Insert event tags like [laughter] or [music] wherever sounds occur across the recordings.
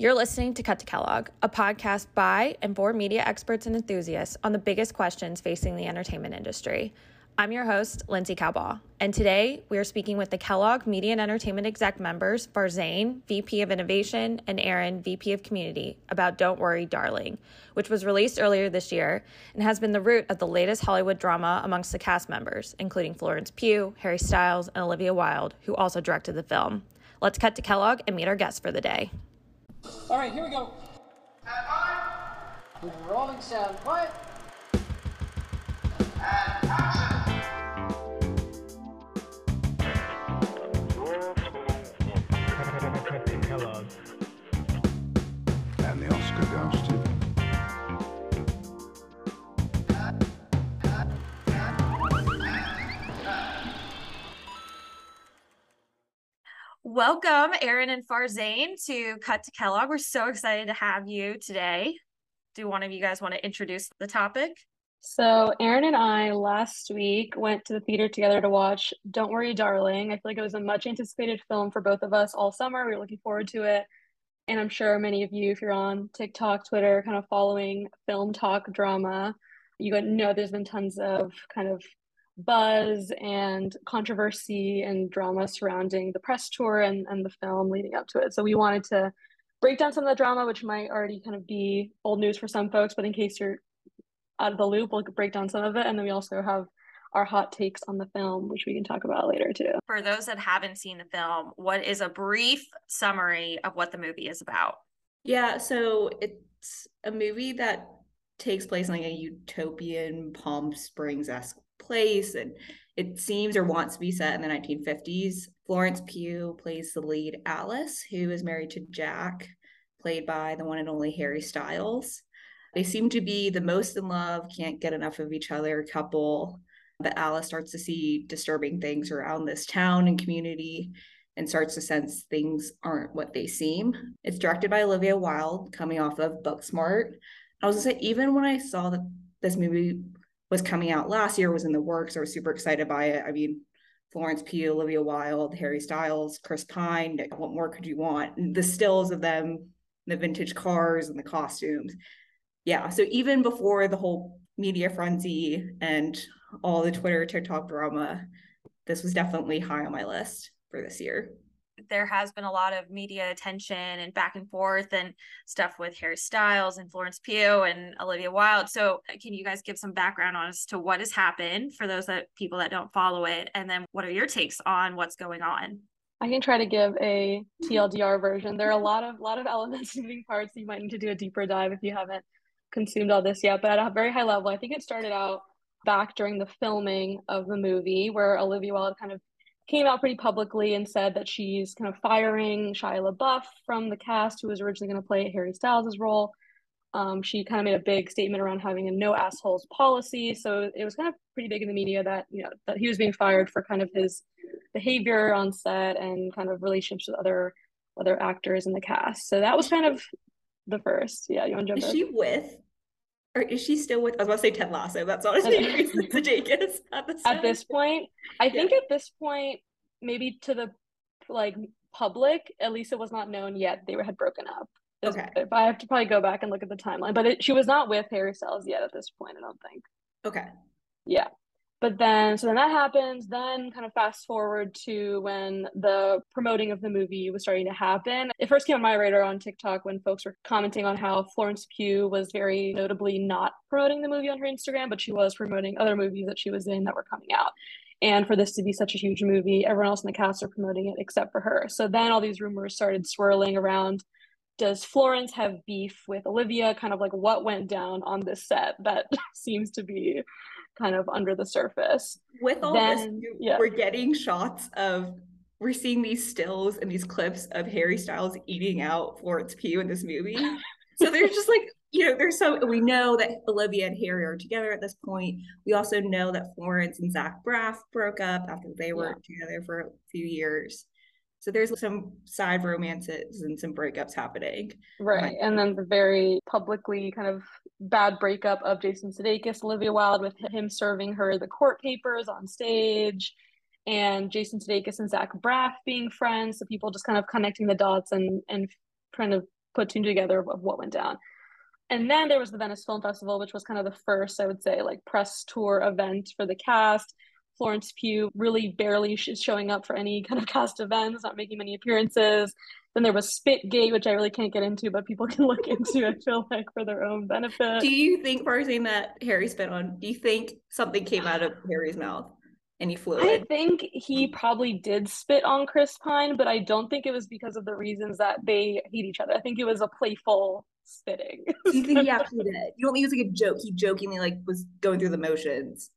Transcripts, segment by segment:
You're listening to Cut to Kellogg, a podcast by and for media experts and enthusiasts on the biggest questions facing the entertainment industry. I'm your host, Lindsay Kahlbaugh, and today we are speaking with the Kellogg Media and Entertainment exec members, Farzain, VP of Innovation, and Erin, VP of Community, about Don't Worry, Darling, which was released earlier this year and has been the root of the latest Hollywood drama amongst the cast members, including Florence Pugh, Harry Styles, and Olivia Wilde, who also directed the film. Let's cut to Kellogg and meet our guests for the day. All right, here we go. With rolling sound, quiet. Kellogg. Welcome, Erin and Farzain, to Cut to Kellogg. We're so excited to have you today. Do one of you guys want to introduce the topic? So, Erin and I last week went to the theater together to watch Don't Worry, Darling. I feel like it was a much anticipated film for both of us all summer. We were looking forward to it. And I'm sure many of you, if you're on TikTok, Twitter, kind of following film talk drama, you know there's been tons of kind of buzz and controversy and drama surrounding the press tour and, and the film leading up to it. So, we wanted to break down some of the drama, which might already kind of be old news for some folks, but in case you're out of the loop. We'll break down some of it, and then we also have our hot takes on the film, which we can talk about later too. For those that haven't seen the film, what is a brief summary of what the movie is about? Yeah, so it's a movie that takes place in like a utopian Palm Springs esque place, and it seems or wants to be set in the 1950s. Florence Pugh plays the lead Alice, who is married to Jack, played by the one and only Harry Styles. They seem to be the most in love, can't get enough of each other couple. But Alice starts to see disturbing things around this town and community and starts to sense things aren't what they seem. It's directed by Olivia Wilde, coming off of Booksmart. I was gonna say, even when I saw that this movie was coming out last year, was in the works, I was super excited by it. I mean, Florence Pugh, Olivia Wilde, Harry Styles, Chris Pine, what more could you want? The stills of them, the vintage cars and the costumes yeah, so even before the whole media frenzy and all the Twitter, TikTok drama, this was definitely high on my list for this year. There has been a lot of media attention and back and forth and stuff with Harry Styles and Florence Pugh and Olivia Wilde. So, uh, can you guys give some background on as to what has happened for those that people that don't follow it, and then what are your takes on what's going on? I can try to give a TLDR version. There are a lot of lot of elements, [laughs] moving parts. You might need to do a deeper dive if you haven't consumed all this yet, but at a very high level, I think it started out back during the filming of the movie where Olivia Wilde kind of came out pretty publicly and said that she's kind of firing Shia LaBeouf from the cast, who was originally going to play Harry Styles' role. Um, she kind of made a big statement around having a no assholes policy. So it was kind of pretty big in the media that, you know, that he was being fired for kind of his behavior on set and kind of relationships with other other actors in the cast. So that was kind of the first. Yeah, you want to jump Is in? she with, or is she still with? I was about to say Ted Lasso. That's name. Sudeikis [laughs] at this at this point i think at this point maybe to the like public at least it was not known yet they had broken up This- Okay. if i have to probably go back and look at the timeline but it, she was not with harry styles yet at this point i don't think Okay. yeah but then so then that happens. Then kind of fast forward to when the promoting of the movie was starting to happen. It first came on my radar on tiktok when folks were commenting on how florence pugh was very notably not promoting the movie on her instagram but she was promoting other movies that she was in that were coming out. And for this to be such a huge movie everyone else in the cast are promoting it except for her. So then all these rumors started swirling around does Florence have beef with Olivia? Kind of like what went down on this set that [laughs] seems to be kind of under the surface. With all Then- this, you- yeah. we're getting shots of. We're seeing these stills and these clips of Harry Styles eating out Florence Pugh in this movie. So there's just like, you know, there's so we know that Olivia and Harry are together at this point. We also know that Florence and Zach Braff broke up after they were together for a few years. So there's some side romances and some breakups happening. Right. And then the very publicly kind of bad breakup of Jason Sudeikis, Olivia Wilde, with him serving her the court papers on stage, and Jason Sudeikis and Zach Braff being friends. So people just kind of connecting the dots and and trying to put two together of what went down. And then there was the Venice Film Festival, which was kind of the first, I would say, like press tour event for the cast. Florence Pugh really barely is showing up for any kind of cast events, not making many appearances. Then there was Spitgate, which I really can't get into, but people [laughs] can look into. I feel like for their own benefit. Do you think, Farzain, that Harry spit on? Do you think something came out of Harry's mouth? Any fluid? I think he probably did spit on Chris Pine, but I don't think it was because of the reasons that they hate each other. I think it was a playful spitting. Do you think he [laughs] actually did? You don't think it was like a joke? He jokingly like was going through the motions.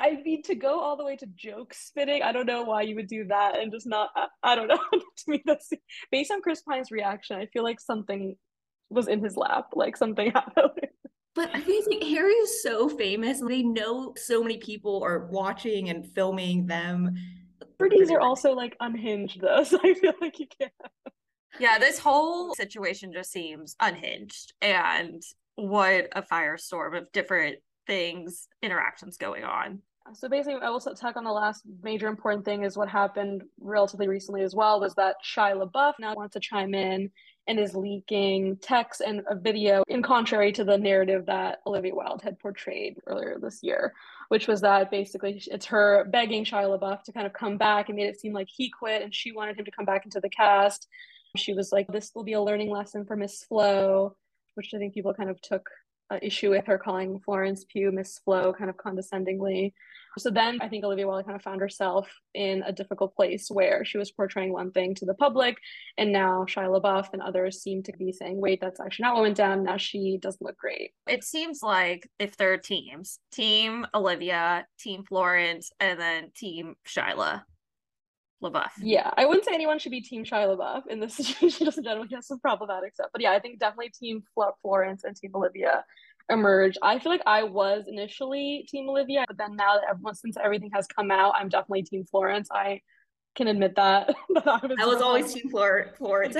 I mean, to go all the way to joke spitting, I don't know why you would do that and just not. I, I don't [laughs] know. to me, that's based on Chris Pine's reaction. I feel like something was in his lap, like something [laughs] happened. But I think like, Harry is so famous. They know so many people are watching and filming them. Birdies are also like unhinged, though, [laughs] so I feel like you can't. Yeah, this whole situation just seems unhinged and what a firestorm of different things, interactions going on. So basically, I will talk on the last major important thing is what happened relatively recently as well was that Shia LaBeouf now wants to chime in and is leaking text and a video in contrary to the narrative that Olivia Wilde had portrayed earlier this year, which was that basically it's her begging Shia LaBeouf to kind of come back and made it seem like he quit and she wanted him to come back into the cast. She was like, "This will be a learning lesson for Miss Flo," which I think people kind of took uh, issue with her calling Florence Pugh Miss Flo kind of condescendingly. So then I think Olivia Wilde kind of found herself in a difficult place where she was portraying one thing to the public, and now Shia LaBeouf and others seem to be saying, wait, that's actually not what went down. Now she doesn't look great. It seems like if there are teams, Team Olivia, Team Florence, and then Team Shia LaBeouf. Yeah, I wouldn't say anyone should be Team Shia LaBeouf in this [laughs] situation, just in general. He has some problematic stuff. But yeah, I think definitely Team Florence and Team Olivia emerge. I feel like I was initially Team Olivia, but then now that everyone, since everything has come out, I'm definitely Team Florence. I can admit that. [laughs] that I was, I was always Team Flor- Florence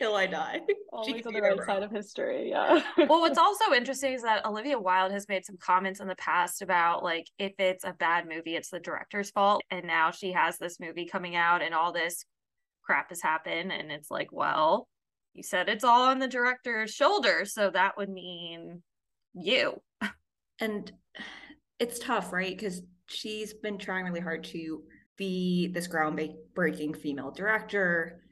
until I die. [laughs] Always on the right side of history. Yeah. well, [laughs] what's also interesting is that Olivia Wilde has made some comments in the past about like if it's a bad movie, it's the director's fault, and now she has this movie coming out, and all this crap has happened, and it's like, well, you said it's all on the director's shoulders, so that would mean you. And it's tough, right? Because she's been trying really hard to be this groundbreaking female director.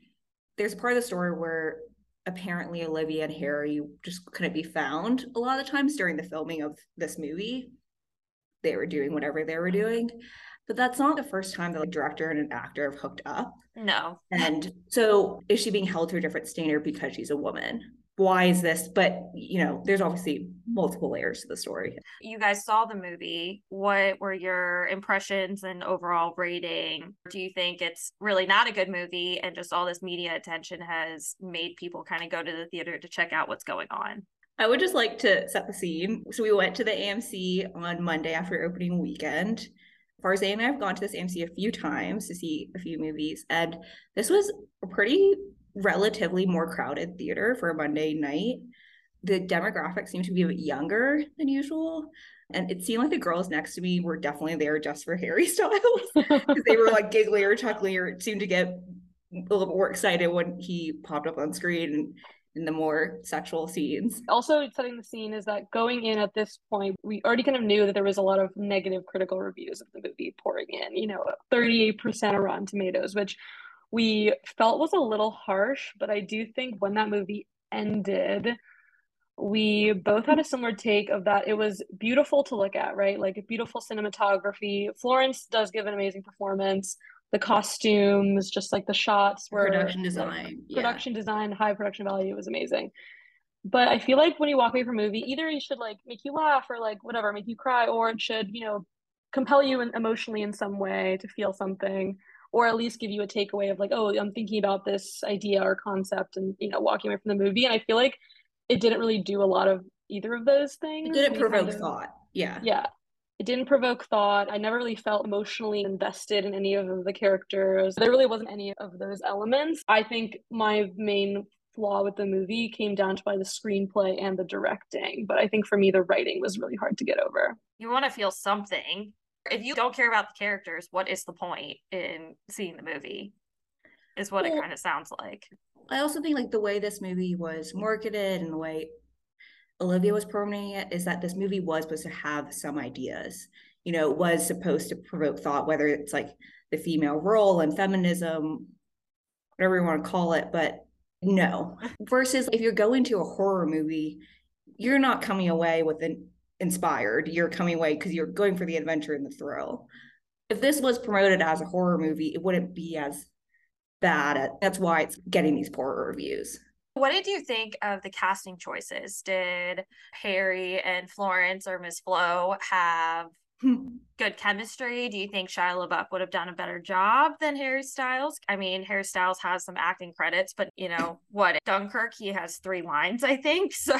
There's a part of the story where apparently Olivia and Harry just couldn't be found a lot of the times during the filming of this movie. They were doing whatever they were doing. But that's not the first time that a director and an actor have hooked up. No. And so is she being held to a different standard because she's a woman? Why is this? But, you know, there's obviously multiple layers to the story. You guys saw the movie. What were your impressions and overall rating? Do you think it's really not a good movie and just all this media attention has made people kind of go to the theater to check out what's going on? I would just like to set the scene. So we went to the AMC on Monday after opening weekend. Farzain and I have gone to this AMC a few times to see a few movies, and this was a pretty relatively more crowded theater for a Monday night. The demographic seemed to be a bit younger than usual. And it seemed like the girls next to me were definitely there just for Harry [laughs] Styles because they were like giggly or chuckly or seemed to get a little more excited when he popped up on screen. And in the more sexual scenes. Also, setting the scene is that going in at this point, we already kind of knew that there was a lot of negative critical reviews of the movie pouring in, you know, 38% of Rotten Tomatoes, which we felt was a little harsh, but I do think when that movie ended, we both had a similar take of that it was beautiful to look at, right? Like beautiful cinematography. Florence does give an amazing performance the costumes, just like the shots were production design. Like, yeah. Production design, high production value was amazing. But I feel like when you walk away from a movie, either you should like make you laugh or like whatever, make you cry, or it should, you know, compel you emotionally in some way to feel something, or at least give you a takeaway of like, oh, I'm thinking about this idea or concept and you know, walking away from the movie. And I feel like it didn't really do a lot of either of those things. It didn't provoke kind of, thought. Yeah. Yeah it didn't provoke thought. I never really felt emotionally invested in any of the characters. There really wasn't any of those elements. I think my main flaw with the movie came down to by the screenplay and the directing. But I think for me, the writing was really hard to get over. You want to feel something. If you don't care about the characters, what is the point in seeing the movie? is what it kind of sounds like. I also think like the way this movie was marketed and the way Olivia was promoting it is that this movie was supposed to have some ideas. You know, it was supposed to provoke thought, whether it's like the female role and feminism, whatever you want to call it, but no. [laughs] Versus if you're going to a horror movie, you're not coming away with an inspired. You're coming away because you're going for the adventure and the thrill. If this was promoted as a horror movie, it wouldn't be as bad. At, that's why it's getting these poor reviews. What did you think of the casting choices? Did Harry and Florence or Miss Flo have [laughs] good chemistry? Do you think Shia LaBeouf would have done a better job than Harry Styles? I mean, Harry Styles has some acting credits, but you know what? Dunkirk, he has three lines, I think. [laughs] So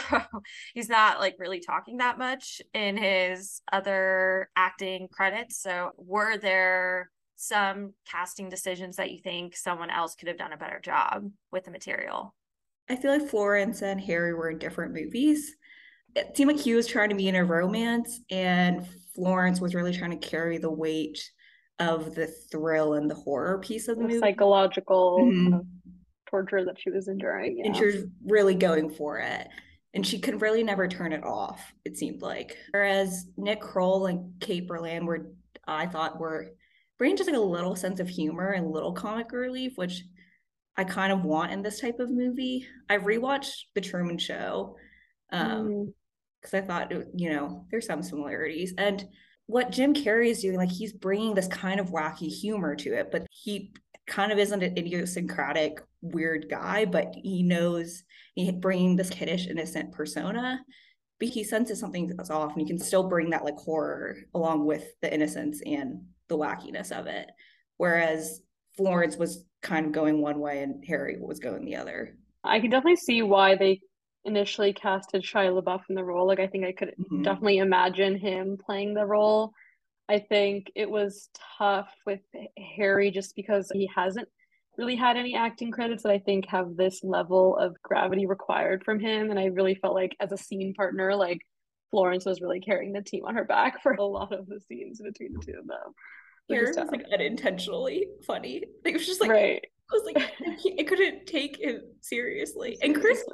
he's not like really talking that much in his other acting credits. So were there some casting decisions that you think someone else could have done a better job with the material? I feel like Florence and Harry were in different movies. It seemed like he was trying to be in a romance, and Florence was really trying to carry the weight of the thrill and the horror piece of the, The movie. psychological Mhm. of torture that she was enduring. And she was really going for it. And she could really never turn it off, it seemed like. Whereas Nick Kroll and Kate Berlant were, I thought, were bringing just like a little sense of humor and a little comic relief, which I kind of want in this type of movie. I rewatched The Truman Show. Um, Mm. Because I thought, uh, you know, there's some similarities. And what Jim Carrey is doing, like he's bringing this kind of wacky humor to it, but he kind of isn't an idiosyncratic weird guy, but he knows he's bringing this kiddish, innocent persona. But he senses something that's off, and he can still bring that like horror along with the innocence and the wackiness of it. Whereas Florence was kind of going one way and Harry was going the other. I can definitely see why they initially casted Shia LaBeouf in the role. Like, I think I could Mhm. definitely imagine him playing the role. I think it was tough with Harry just because he hasn't really had any acting credits that I think have this level of gravity required from him. And I really felt like as a scene partner, like Florence was really carrying the team on her back for a lot of the scenes between the two of them. Harry was like unintentionally funny. Like, it was just like right. I was like, I, couldn't take him seriously. And Chris,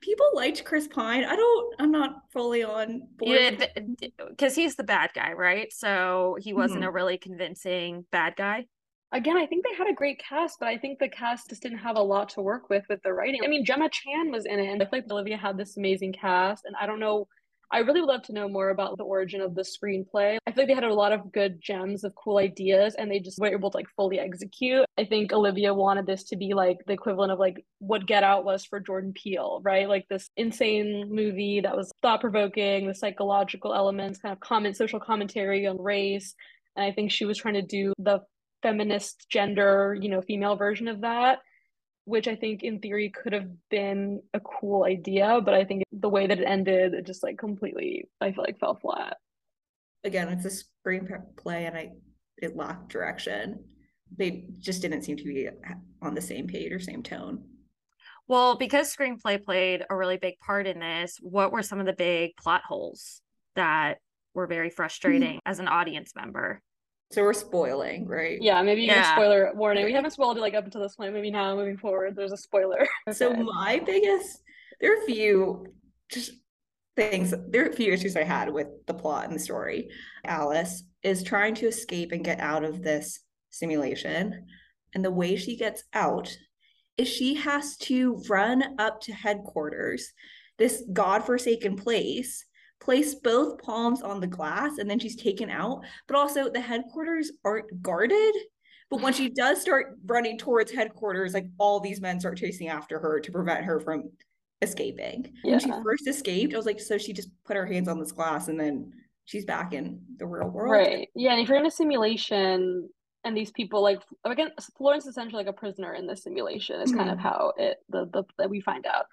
people liked Chris Pine. I don't. I'm not fully on board. Yeah, because he's the bad guy, right? So he wasn't Mhm. a really convincing bad guy. Again, I think they had a great cast, but I think the cast just didn't have a lot to work with with the writing. I mean, Gemma Chan was in it, and I feel like Olivia had this amazing cast, and I don't know. I really would love to know more about the origin of the screenplay. I feel like they had a lot of good gems of cool ideas, and they just were able to like fully execute. I think Olivia wanted this to be like the equivalent of like what Get Out was for Jordan Peele, right? Like this insane movie that was thought provoking, the psychological elements, kind of comment, social commentary on race. And I think she was trying to do the feminist gender, you know, female version of that, which I think in theory could have been a cool idea, but I think the way that it ended, it just like completely, I feel like fell flat. Again, it's a screenplay, and I it lacked direction. They just didn't seem to be on the same page or same tone. Well, because screenplay played a really big part in this, what were some of the big plot holes that were very frustrating hmm. as an audience member? So we're spoiling, right? Yeah, maybe you Yeah. can spoiler warning. We haven't spoiled it like up until this point. Maybe now moving forward, there's a spoiler. [laughs] So my biggest, there are a few just things, there are a few issues I had with the plot and the story. Alice is trying to escape and get out of this simulation. And the way she gets out is she has to run up to headquarters, this godforsaken place, place both palms on the glass, and then she's taken out. But also, the headquarters aren't guarded. But when she [sighs] does start running towards headquarters, like all these men start chasing after her to prevent her from escaping. When she first escaped, I was like, so she just put her hands on this glass and then she's back in the real world. Right. Yeah, and if you're in a simulation and these people like again, Florence is essentially like a prisoner in the simulation is kind of Mhm. how it the, the that we find out.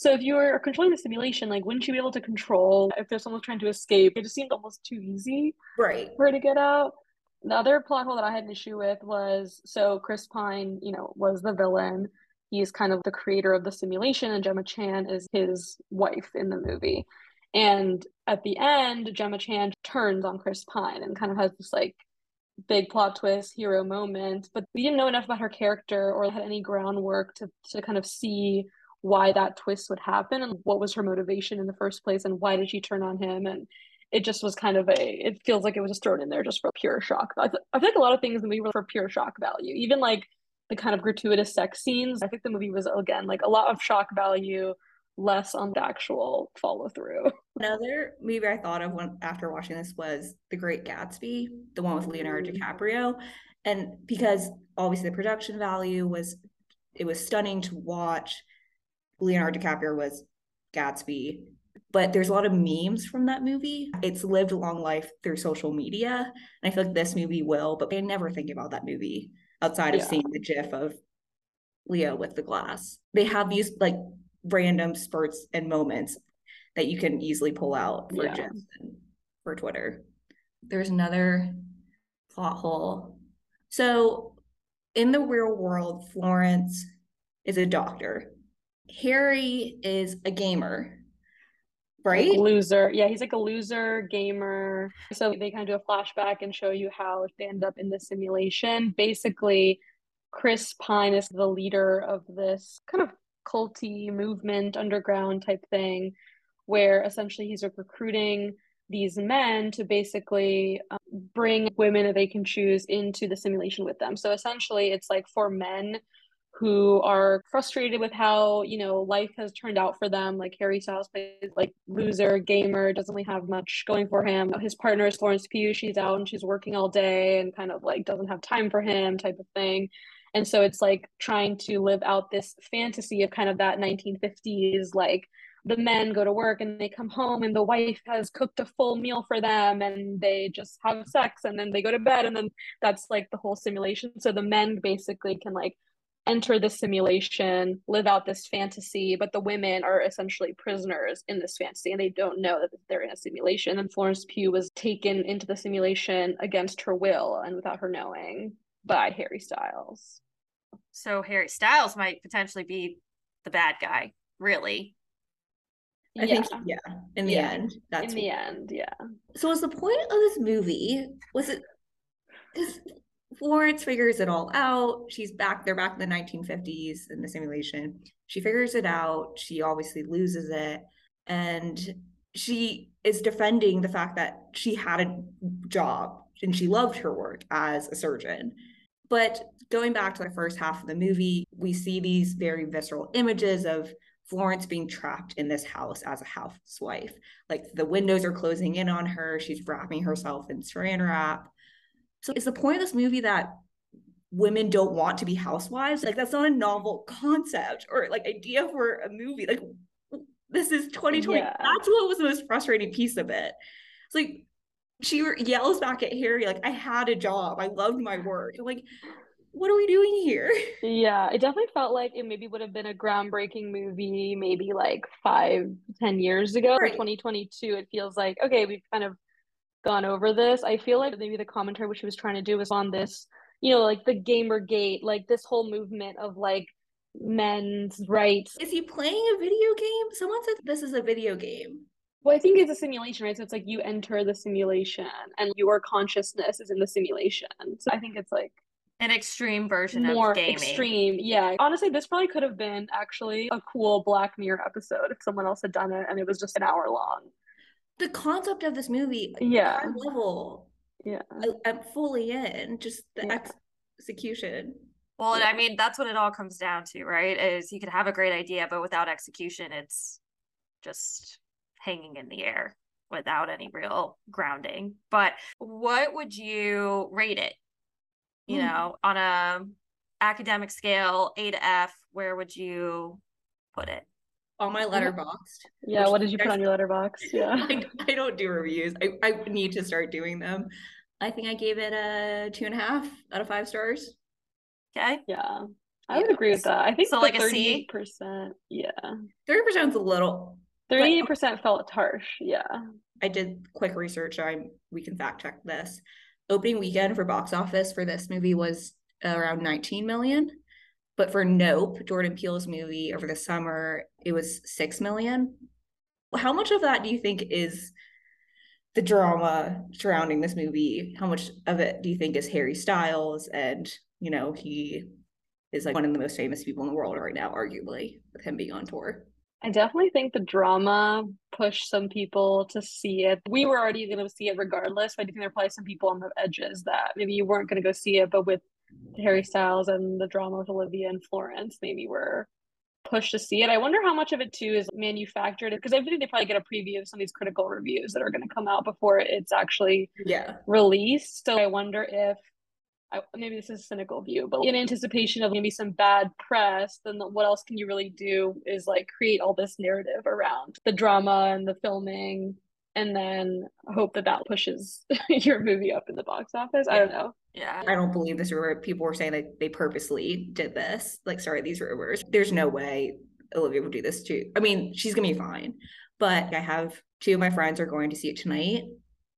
So if you were controlling the simulation, like wouldn't you be able to control if there's someone trying to escape? It just seemed almost too easy Right. for her to get out. The other plot hole that I had an issue with was so Chris Pine, you know, was the villain. He's kind of the creator of the simulation, and Gemma Chan is his wife in the movie. And at the end, Gemma Chan turns on Chris Pine and kind of has this like big plot twist, hero moment, but we didn't know enough about her character or had any groundwork to to kind of see why that twist would happen and what was her motivation in the first place and why did she turn on him and it just was kind of a it feels like it was just thrown in there just for pure shock I, th- I feel like a lot of things in the movie were for pure shock value even like the kind of gratuitous sex scenes i think the movie was again like a lot of shock value less on the actual follow through Another movie I thought of when after watching this was The Great Gatsby, the one with Leonardo mm. DiCaprio. And because obviously the production value was it was stunning to watch. Leonardo DiCaprio was Gatsby, but there's a lot of memes from that movie. It's lived a long life through social media. And I feel like this movie will, but I never think about that movie outside of Yeah. seeing the gif of Leo with the glass. They have these like random spurts and moments that you can easily pull out for Yeah. GIFs and for Twitter. There's another plot hole. So in the real world, Florence is a doctor. Harry is a gamer, right? Loser. Yeah he's like a loser gamer. So they kind of do a flashback and show you how they end up in the simulation. Basically chris pine is the leader of this kind of culty movement underground type thing where essentially he's recruiting these men to basically um, bring women that they can choose into the simulation with them. So essentially it's like for men who are frustrated with how you know life has turned out for them. Like harry styles plays like loser gamer doesn't really have much going for him. His partner is florence pugh. She's out and she's working all day and kind of like doesn't have time for him type of thing. And so it's like trying to live out this fantasy of kind of that 1950s like the men go to work and they come home and the wife has cooked a full meal for them and they just have sex and then they go to bed. And then that's like the whole simulation. So the men basically can like enter the simulation, live out this fantasy, but the women are essentially prisoners in this fantasy and they don't know that they're in a simulation. And Florence Pugh was taken into the simulation against her will and without her knowing by Harry Styles. So Harry Styles might potentially be the bad guy, really. I yeah, think yeah, in the Yeah. end, that's in the end, yeah. So was the point of this movie was it because Florence figures it all out. She's back, they're back in the 1950s in the simulation. She figures it out. She obviously loses it. And she is defending the fact that she had a job and she loved her work as a surgeon. But going back to the first half of the movie, we see these very visceral images of Florence being trapped in this house as a housewife. Like the windows are closing in on her. She's wrapping herself in saran wrap. So it's the point of this movie that women don't want to be housewives? Like that's not a novel concept or like idea for a movie. Like this is 2020. Yeah. That's what was the most frustrating piece of it. It's like she yells back at Harry, like, I had a job. I loved my work. Like, what are we doing here? [laughs] Yeah, it definitely felt like it maybe would have been a groundbreaking movie maybe like five, ten years ago. Right. 2022, it feels like, okay, we've kind of gone over this. I feel like maybe the commentary which she was trying to do was on this, you know, like the gamer gate, like this whole movement of like men's rights. Is he playing a video game? Someone said this is a video game. Well, I think it's a simulation, right? So it's like you enter the simulation and your consciousness is in the simulation. So I think it's like An extreme version more of gaming. extreme. Yeah. Honestly, this probably could have been actually a cool Black Mirror episode if someone else had done it and it was just an hour long. The concept of this movie, Yeah. level, Yeah. I, I'm fully in. Just the Yeah. execution. Well, and Yeah. I mean, that's what it all comes down to, right? Is you could have a great idea, but without execution, it's just hanging in the air without any real grounding. But what would you rate it? You Hmm. know, on a academic scale, A to F, where would you put it? On my letterboxd. Yeah. What did you put on your letterboxd? [laughs] Yeah. I, I don't do reviews. I, I need to start doing them. I think I gave it a two and a half out of five stars. Okay. Yeah. I would agree with that. I think So like a C? 38%. Yeah. 30% is a little. 38% felt harsh. Yeah. I did quick research. I we can fact check this. Opening weekend for box office for this movie was around 19 million. But for Nope, Jordan Peele's movie over the summer, it was 6 million. How much of that do you think is the drama surrounding this movie, how much of it do you think is Harry Styles? And, you know, he is like one of the most famous people in the world right now, arguably, with him being on tour. I definitely think the drama pushed some people to see it. We were already going to see it regardless, but I think there are probably some people on the edges that maybe you weren't going to go see it, but with Harry Styles and the drama with Olivia and Florence, maybe were pushed to see it. I wonder how much of it too is manufactured because I think they probably get a preview of some of these critical reviews that are going to come out before it's actually Yeah. released. So I wonder if I, maybe this is a cynical view, but in anticipation of maybe some bad press, then what else can you really do is like create all this narrative around the drama and the filming, and then hope that that pushes [laughs] your movie up in the box office. I don't know. Yeah. I don't believe this rumor. People were saying that they purposely did this, like sorry, these rumors. There's no way Olivia would do this too. I mean, she's gonna be fine. But I have two of my friends are going to see it tonight.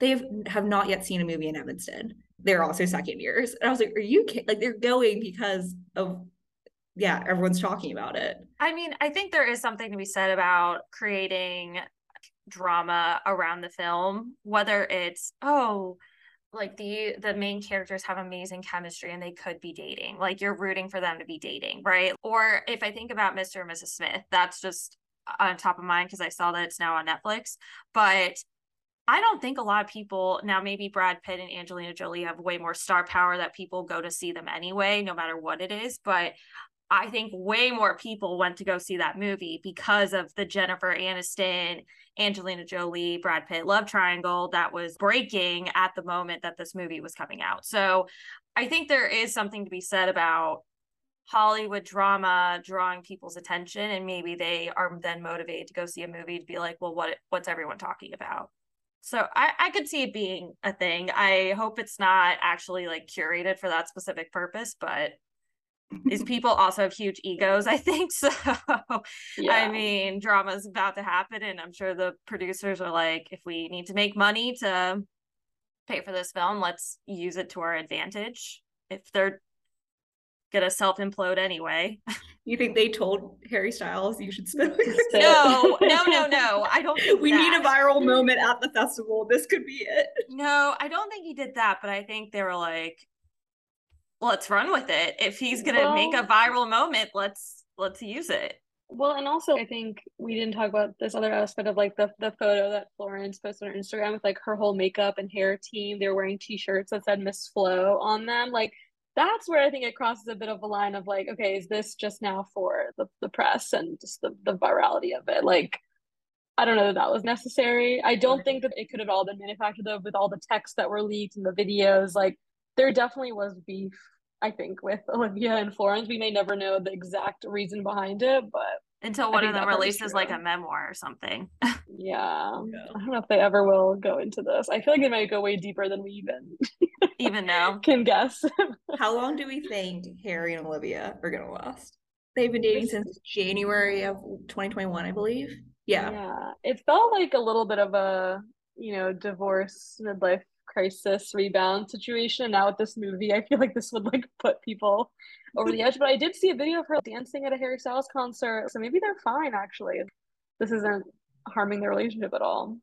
They have, have not yet seen a movie in Evanston. They're also second years. And I was like, are you kidding? Like they're going because of yeah, everyone's talking about it. I mean, I think there is something to be said about creating drama around the film, whether it's, oh, like the the main characters have amazing chemistry and they could be dating like you're rooting for them to be dating right? Or if i think about mr and mrs smith that's just on top of mind because i saw that it's now on netflix. But i don't think a lot of people now maybe brad pitt and angelina jolie have way more star power that people go to see them anyway no matter what it is. But I think way more people went to go see that movie because of the Jennifer Aniston, Angelina Jolie, Brad Pitt love triangle that was breaking at the moment that this movie was coming out. So I think there is something to be said about Hollywood drama drawing people's attention and maybe they are then motivated to go see a movie to be like, well, what what's everyone talking about? So I, I could see it being a thing. I hope it's not actually like curated for that specific purpose, but these people also have huge egos i think [laughs] so Yeah. i mean drama's about to happen and i'm sure the producers are like if we need to make money to pay for this film let's use it to our advantage if they're gonna self implode anyway You think they told Harry Styles you should spit on [laughs] no no no no [laughs] i don't think we need a viral moment at the festival. This could be it. no i don't think he did that but i think they were like let's run with it if he's gonna make a viral moment let's let's use it Well, and also I think we didn't talk about this other aspect of like the the photo that Florence posted on Instagram with like her whole makeup and hair team. They were wearing t-shirts that said Miss Flo on them. Like that's where I think it crosses a bit of a line of like, okay, is this just now for the, the press and just the, the virality of it? Like I don't know that that was necessary. I don't mm-hmm. think that it could have all been manufactured though with all the texts that were leaked and the videos. Like there definitely was beef, I think, with [laughs] Olivia and Florence. We may never know the exact reason behind it, but until one of them that part is releases like a memoir or something [laughs] yeah, Yeah. I don't know if they ever will go into this. I feel like they might go way deeper than we even [laughs] even though can guess. How long do we think Harry and Olivia are gonna last? They've been dating since January of 2021, I believe. Yeah. Yeah, it felt like a little bit of a, you know, divorce, midlife crisis, rebound situation. And Now with this movie, I feel like this would like put people over the edge. But I did see a video of her dancing at a Harry Styles concert, so maybe they're fine actually. This isn't harming their relationship at all.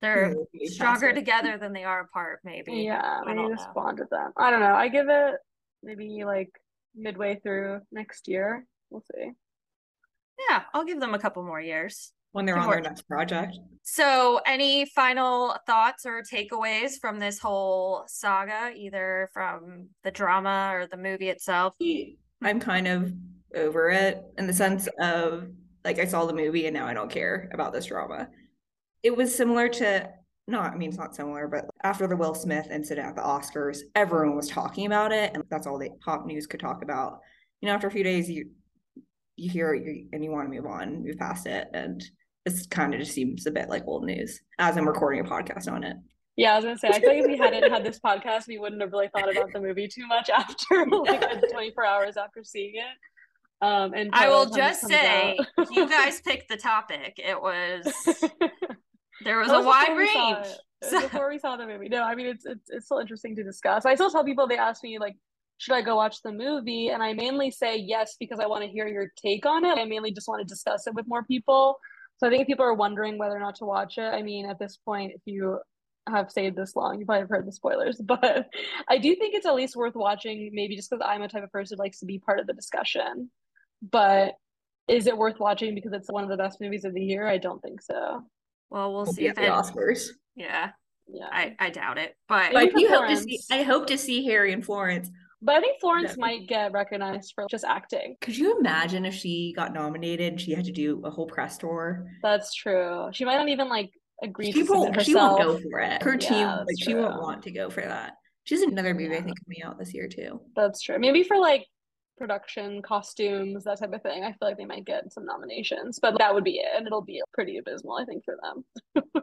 they're Ooh, we stronger pass together than they are apart maybe Yeah, I maybe don't this bonded them. I don't know. I give it maybe like midway through next year. We'll see. yeah i'll give them a couple more years When they're on their next project. so any final thoughts or takeaways from this whole saga either from the drama or the movie itself I'm kind of over it in the sense of like I saw the movie and now I don't care about this drama. It was similar to not, I mean, it's not similar, but after the Will Smith incident at the Oscars, everyone was talking about it, and that's all the pop news could talk about. You know, after a few days, you you hear it and you want to move on, move past it, and this kind of just seems a bit like old news as I'm recording a podcast on it. Yeah, I was gonna say, I feel like if we [laughs] hadn't had this podcast, we wouldn't have really thought about the movie too much [laughs] after like 24 hours after seeing it. Um, and i will the time it just say you guys [laughs] picked the topic it was there was That a wide before we saw range it. It So- before we saw the movie. No, I mean it's it's it's still interesting to discuss. I still tell people they ask me like, should I go watch the movie? And I mainly say yes because I want to hear your take on it. I mainly just want to discuss it with more people. So I think if people are wondering whether or not to watch it, I mean, at this point, if you have stayed this long, you probably have heard the spoilers. [laughs] But I do think it's at least worth watching, maybe just because I'm a type of person who likes to be part of the discussion. But is it worth watching because it's one of the best movies of the year? I don't think so. Well, we'll Will see be if at the it. Oscars. Yeah, Yeah. I I doubt it, but But I do hope to see. I hope to see Harry and Florence. But I think Florence Yeah. might get recognized for just acting. Could you imagine if she got nominated and she had to do a whole press tour? That's true. She might not even like agree She to won't. She won't go for it. Her Yeah, team, like, she won't want to go for that. She has another movie I think coming out this year too. That's true. Maybe for like production, costumes, that type of thing. I feel like they might get some nominations, but that would be it, and it'll be pretty abysmal, I think, for them.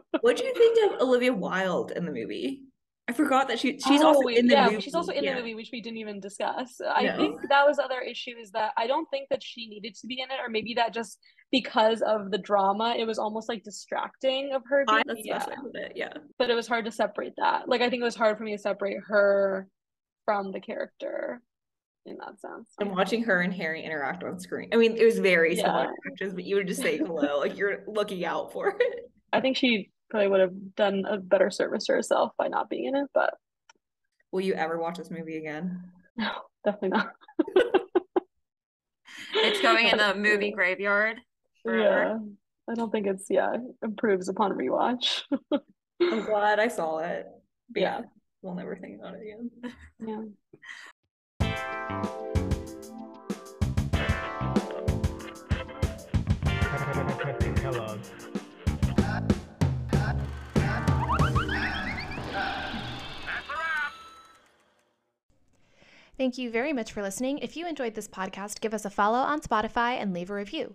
[laughs] What do you think of Olivia Wilde in the movie? I forgot that she she's Oh, also in the yeah, movie. she's also in Yeah. the movie, which we didn't even discuss. I No. think that was other issue is that I don't think that she needed to be in it, or maybe that just because of the drama, it was almost like distracting of her. I, being- that's the yeah. best way to put it. Yeah. but it was hard to separate that. Like I think it was hard for me to separate her from the character in that sense. And watching her and Harry interact on screen. I mean, it was very similar Yeah. actions, but you would just say hello, like you're looking out for it. I think she probably would have done a better service to herself by not being in it, but Will you ever watch this movie again? [laughs] no, definitely not. [laughs] it's going in the movie graveyard. forever. Yeah. I don't think it's yeah, improves upon rewatch. [laughs] I'm glad I saw it. But Yeah. yeah, we'll never think about it again. yeah. Thank you very much for listening. If you enjoyed this podcast, give us a follow on Spotify and leave a review.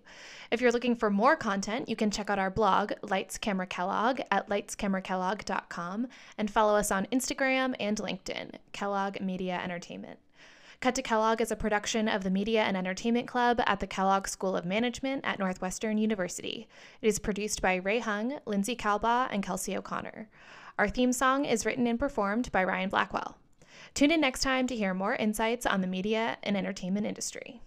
If you're looking for more content, you can check out our blog, Lights Camera Kellogg, at lightscamerakellogg.com and follow us on Instagram and LinkedIn, Kellogg Media Entertainment. Cut to Kellogg is a production of the Media and Entertainment Club at the Kellogg School of Management at Northwestern University. It is produced by Rae Hung, Lindsay Kahlbaugh, and Kelsey O'Connor. Our theme song is written and performed by Ryan Blackwell. Tune in next time to hear more insights on the media and entertainment industry.